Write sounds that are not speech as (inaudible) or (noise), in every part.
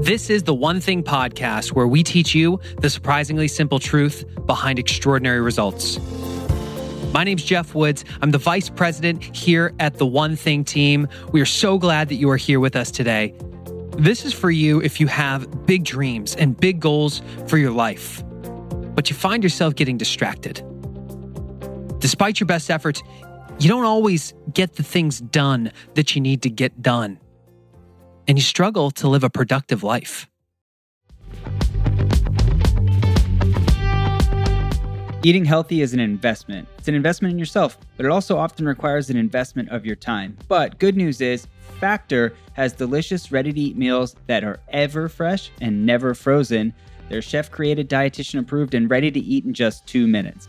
This is the One Thing podcast where we teach you the surprisingly simple truth behind extraordinary results. My name's Geoff Woods. I'm the vice president here at the One Thing team. We are so glad that you are here with us today. This is for you if you have big dreams and big goals for your life, but you find yourself getting distracted. Despite your best efforts, you don't always get the things done that you need to get done and you struggle to live a productive life. Eating healthy is an investment. It's an investment in yourself, but it also often requires an investment of your time. But good news is, Factor has delicious, ready to eat meals that are ever fresh and never frozen. They're chef created, dietitian approved, and ready to eat in just two minutes.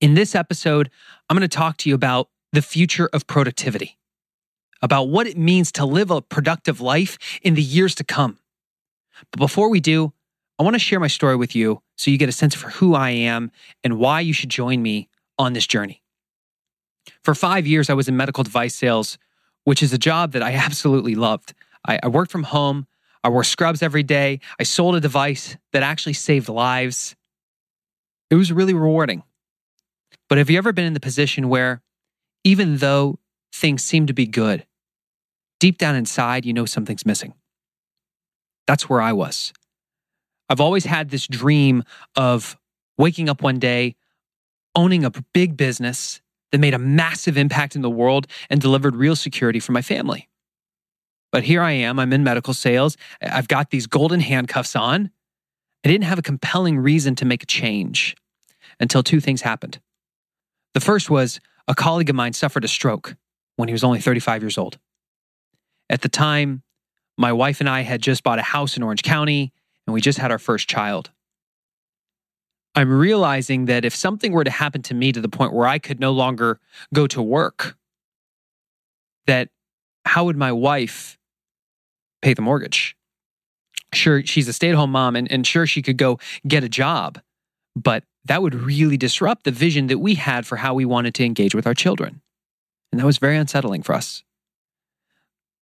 In this episode, I'm going to talk to you about the future of productivity, about what it means to live a productive life in the years to come. But before we do, I want to share my story with you so you get a sense for who I am and why you should join me on this journey. For five years, I was in medical device sales, which is a job that I (laughs) absolutely loved. I, I worked from home, I wore scrubs every day, I sold a device that actually saved lives. It was really rewarding. But have you ever been in the position where, even though things seem to be good, deep down inside, you know something's missing? That's where I was. I've always had this dream of waking up one day, owning a big business that made a massive impact in the world and delivered real security for my family. But here I am, I'm in medical sales. I've got these golden handcuffs on. I didn't have a compelling reason to make a change until two things happened. The first was a colleague of mine suffered a stroke when he was only 35 years old. At the time, my wife and I had just bought a house in Orange County and we just had our first child. I'm realizing that if something were to happen to me to the point where I could no longer go to work, that how would my wife pay the mortgage? Sure, she's a stay at home mom, and, and sure, she could go get a job, but that would really disrupt the vision that we had for how we wanted to engage with our children. And that was very unsettling for us.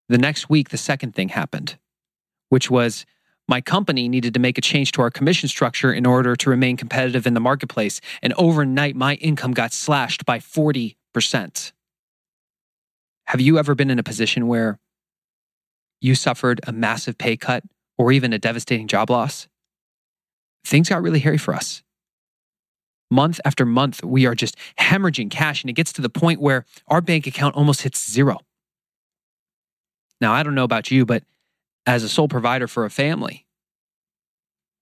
The next week, the second thing happened, which was my company needed to make a change to our commission structure in order to remain competitive in the marketplace. And overnight, my income got slashed by 40%. Have you ever been in a position where you suffered a massive pay cut or even a devastating job loss? Things got really hairy for us. Month after month, we are just hemorrhaging cash, and it gets to the point where our bank account almost hits zero. Now, I don't know about you, but as a sole provider for a family,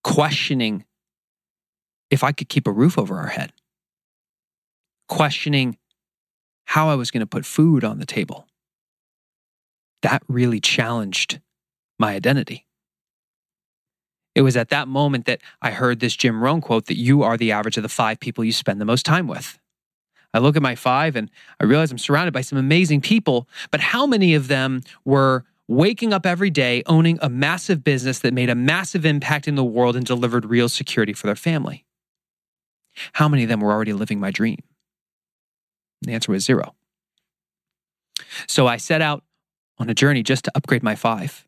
questioning if I could keep a roof over our head, questioning how I was going to put food on the table. That really challenged my identity. It was at that moment that I heard this Jim Rohn quote that you are the average of the five people you spend the most time with. I look at my five and I realize I'm surrounded by some amazing people, but how many of them were waking up every day owning a massive business that made a massive impact in the world and delivered real security for their family? How many of them were already living my dream? The answer was zero. So I set out on a journey just to upgrade my five.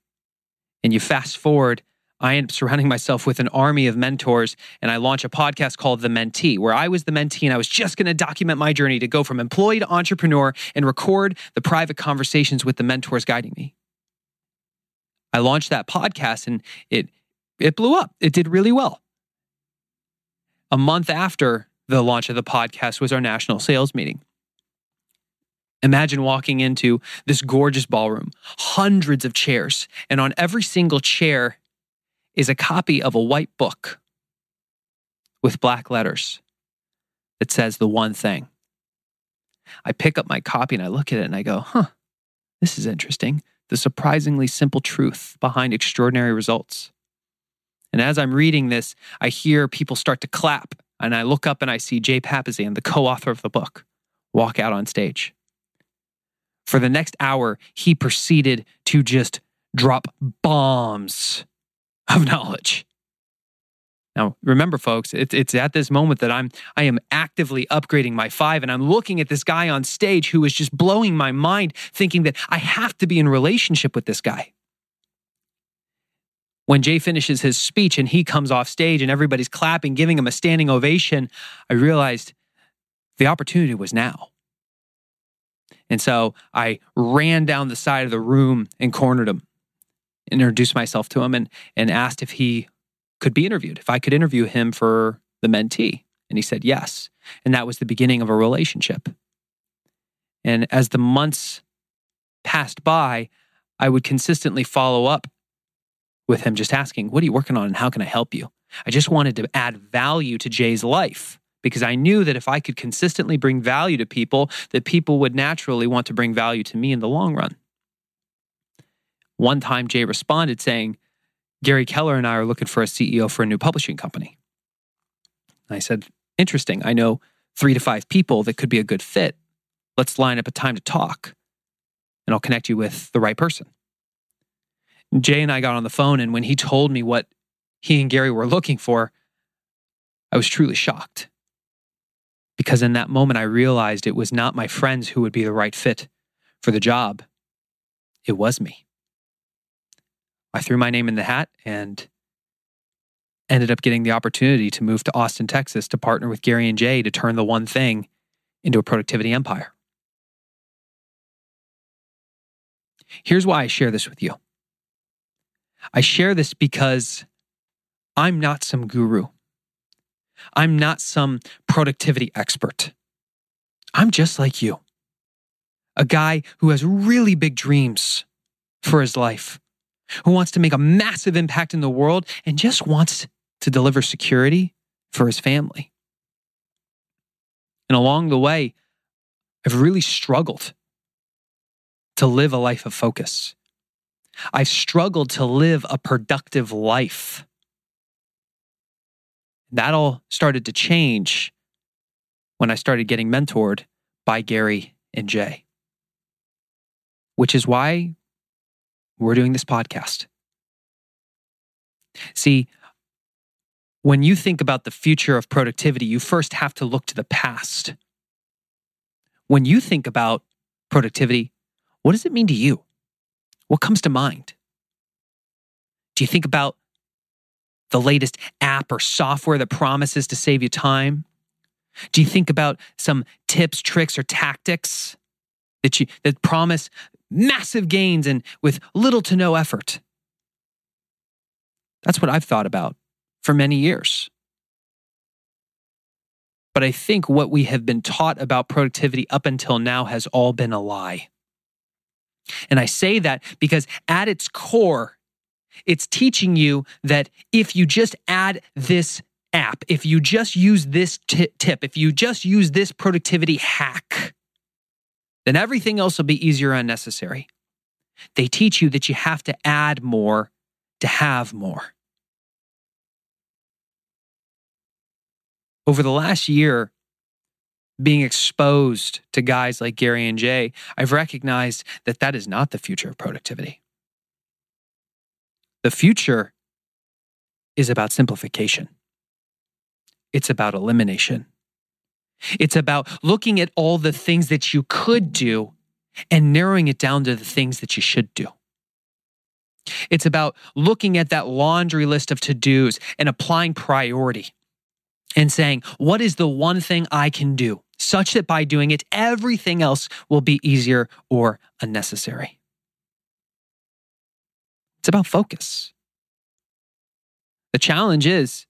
And you fast forward, I end up surrounding myself with an army of mentors, and I launch a podcast called The Mentee, where I was the mentee and I was just going to document my journey to go from employee to entrepreneur and record the private conversations with the mentors guiding me. I launched that podcast and it it blew up. It did really well. A month after the launch of the podcast was our national sales meeting. Imagine walking into this gorgeous ballroom, hundreds of chairs, and on every single chair is a copy of a white book with black letters that says the one thing. I pick up my copy and I look at it and I go, huh, this is interesting. The surprisingly simple truth behind extraordinary results. And as I'm reading this, I hear people start to clap. And I look up and I see Jay Papasan, the co author of the book, walk out on stage. For the next hour, he proceeded to just drop bombs of knowledge. Now, remember, folks, it's, it's at this moment that I'm I am actively upgrading my five, and I'm looking at this guy on stage who is just blowing my mind, thinking that I have to be in relationship with this guy. When Jay finishes his speech and he comes off stage and everybody's clapping, giving him a standing ovation, I realized the opportunity was now. And so I ran down the side of the room and cornered him, introduced myself to him, and, and asked if he could be interviewed, if I could interview him for the mentee. And he said yes. And that was the beginning of a relationship. And as the months passed by, I would consistently follow up with him, just asking, What are you working on and how can I help you? I just wanted to add value to Jay's life because I knew that if I could consistently bring value to people, that people would naturally want to bring value to me in the long run. One time, Jay responded saying, Gary Keller and I are looking for a CEO for a new publishing company. I said, Interesting. I know three to five people that could be a good fit. Let's line up a time to talk, and I'll connect you with the right person. Jay and I got on the phone, and when he told me what he and Gary were looking for, I was truly shocked. Because in that moment, I realized it was not my friends who would be the right fit for the job, it was me. I threw my name in the hat and ended up getting the opportunity to move to Austin, Texas to partner with Gary and Jay to turn the one thing into a productivity empire. Here's why I share this with you. I share this because I'm not some guru. I'm not some productivity expert. I'm just like you, a guy who has really big dreams for his life who wants to make a massive impact in the world and just wants to deliver security for his family. And along the way, I've really struggled to live a life of focus. I've struggled to live a productive life. That all started to change when I started getting mentored by Gary and Jay, which is why we're doing this podcast. See, when you think about the future of productivity, you first have to look to the past. When you think about productivity, what does it mean to you? What comes to mind? Do you think about the latest app or software that promises to save you time? Do you think about some tips, tricks, or tactics that you that promise massive gains and with little to no effort. That's what I've thought about for many years. But I think what we have been taught about productivity up until now has all been a lie. And I say that because at its core, it's teaching you that if you just add this app, if you just use this t- tip, if you just use this productivity hack, then everything else will be easier and necessary. They teach you that you have to add more to have more. Over the last year, being exposed to guys like Gary and Jay, I've recognized that that is not the future of productivity. The future is about simplification. It's about elimination. It's about looking at all the things that you could do and narrowing it down to the things that you should do. It's about looking at that laundry list of to dos and applying priority and saying, what is the one thing I can do such that by doing it, everything else will be easier or unnecessary? It's about focus. The challenge is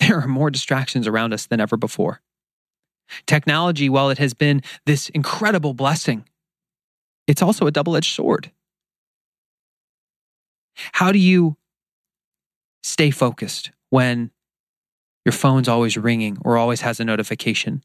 there are more distractions around us than ever before. Technology, while it has been this incredible blessing, it's also a double edged sword. How do you stay focused when your phone's always ringing or always has a notification?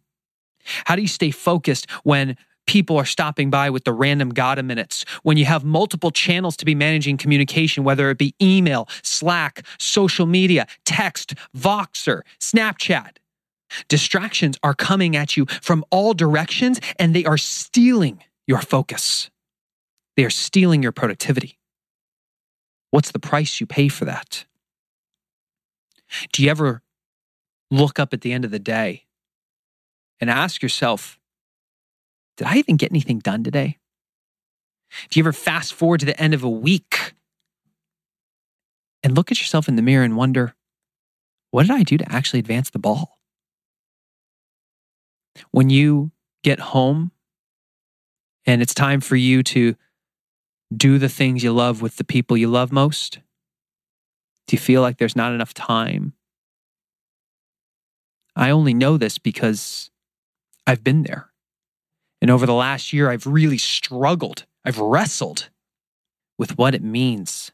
How do you stay focused when people are stopping by with the random Gotta minutes, when you have multiple channels to be managing communication, whether it be email, Slack, social media, text, Voxer, Snapchat? Distractions are coming at you from all directions and they are stealing your focus. They are stealing your productivity. What's the price you pay for that? Do you ever look up at the end of the day and ask yourself, did I even get anything done today? Do you ever fast forward to the end of a week and look at yourself in the mirror and wonder, what did I do to actually advance the ball? When you get home and it's time for you to do the things you love with the people you love most, do you feel like there's not enough time? I only know this because I've been there. And over the last year, I've really struggled. I've wrestled with what it means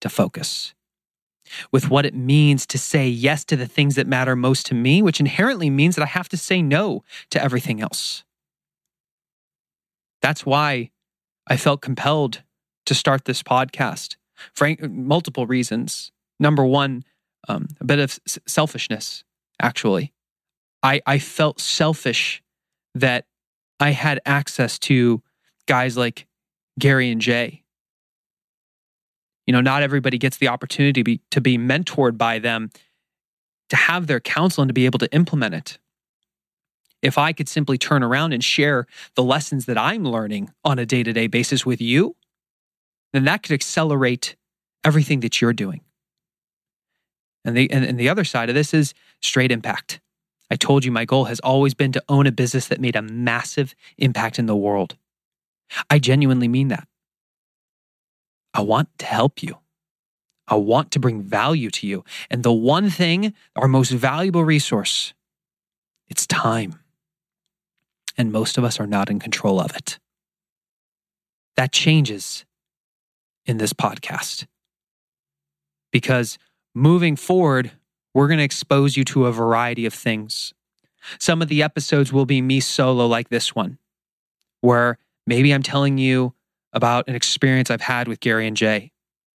to focus, with what it means to say yes to the things that matter most to me, which inherently means that I have to say no to everything else. That's why I felt compelled to start this podcast for multiple reasons. Number one, um, a bit of selfishness, actually. I, I felt selfish that I had access to guys like Gary and Jay. You know, not everybody gets the opportunity to be, to be mentored by them, to have their counsel and to be able to implement it. If I could simply turn around and share the lessons that I'm learning on a day to day basis with you, then that could accelerate everything that you're doing. And the, and, and the other side of this is straight impact. I told you my goal has always been to own a business that made a massive impact in the world. I genuinely mean that. I want to help you. I want to bring value to you. And the one thing, our most valuable resource, it's time. And most of us are not in control of it. That changes in this podcast. Because moving forward, we're going to expose you to a variety of things. Some of the episodes will be me solo, like this one, where maybe I'm telling you about an experience I've had with Gary and Jay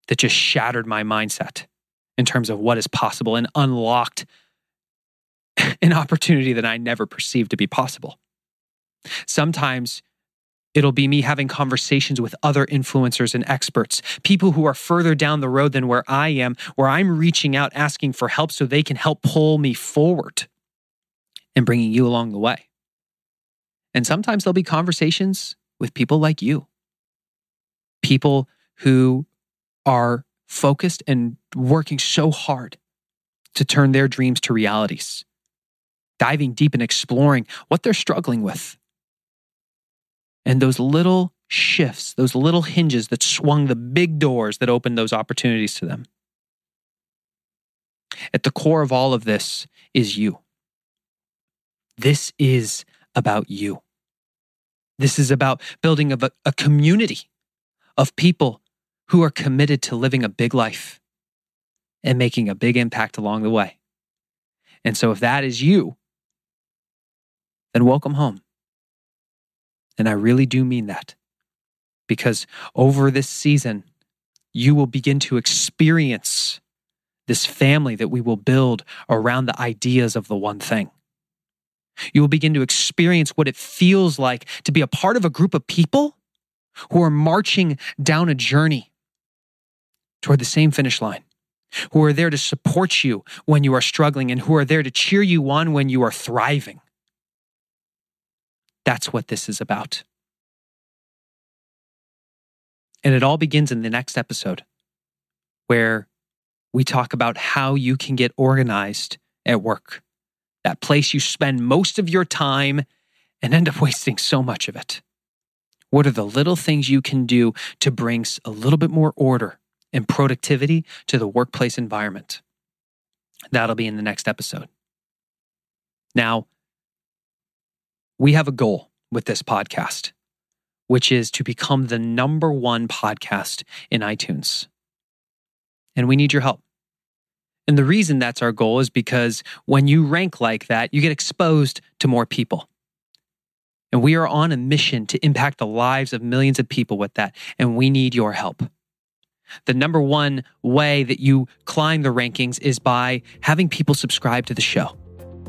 that just shattered my mindset in terms of what is possible and unlocked an opportunity that I never perceived to be possible. Sometimes It'll be me having conversations with other influencers and experts, people who are further down the road than where I am, where I'm reaching out asking for help so they can help pull me forward and bringing you along the way. And sometimes there'll be conversations with people like you, people who are focused and working so hard to turn their dreams to realities, diving deep and exploring what they're struggling with and those little shifts, those little hinges that swung the big doors that opened those opportunities to them. At the core of all of this is you. This is about you. This is about building a, a community of people who are committed to living a big life and making a big impact along the way. And so, if that is you, then welcome home. And I really do mean that. Because over this season, you will begin to experience this family that we will build around the ideas of the one thing. You will begin to experience what it feels like to be a part of a group of people who are marching down a journey toward the same finish line, who are there to support you when you are struggling, and who are there to cheer you on when you are thriving. That's what this is about. And it all begins in the next episode, where we talk about how you can get organized at work, that place you spend most of your time and end up (laughs) wasting so much of it. What are the little things you can do to bring a little bit more order and productivity to the workplace environment? That'll be in the next episode. Now, We have a goal with this podcast, which is to become the number one podcast in iTunes. And we need your help. And the reason that's our goal is because when you rank like that, you get exposed to more people. And we are on a mission to impact the lives of millions of people with that. And we need your help. The number one way that you climb the rankings is by having people subscribe to the show.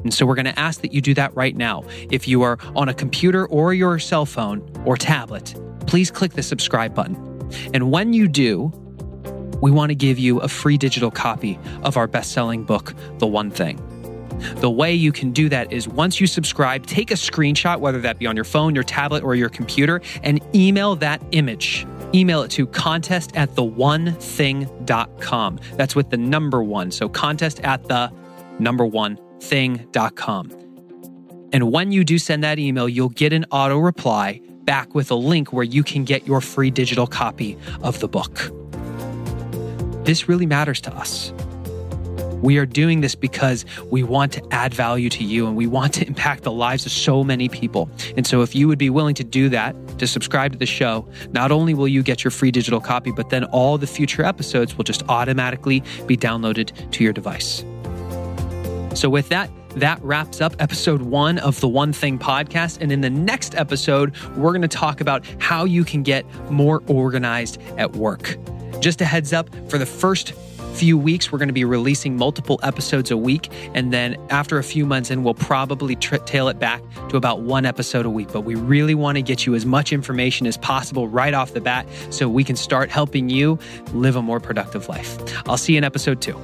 And so we're going to ask that you do that right now. If you are on a computer or your cell phone or tablet, please click the subscribe button. And when you do, we want to give you a free digital copy of our best selling book, The One Thing. The way you can do that is once you subscribe, take a screenshot, whether that be on your phone, your tablet, or your computer, and email that image. Email it to contest at theonething.com. That's with the number one. So contest at the number one thing.com. And when you do send that email, you'll get an auto reply back with a link where you can get your free digital copy of the book. This really matters to us. We are doing this because we want to add value to you and we want to impact the lives of so many people. And so, if you would be willing to do that, to subscribe to the show, not only will you get your free digital copy, but then all the future episodes will just automatically be downloaded to your device. So, with that, that wraps up episode one of the One Thing podcast. And in the next episode, we're going to talk about how you can get more organized at work. Just a heads up for the first few weeks, we're going to be releasing multiple episodes a week. And then after a few months in, we'll probably tra- tail it back to about one episode a week. But we really want to get you as much information as possible right off the bat so we can start helping you live a more productive life. I'll see you in episode two.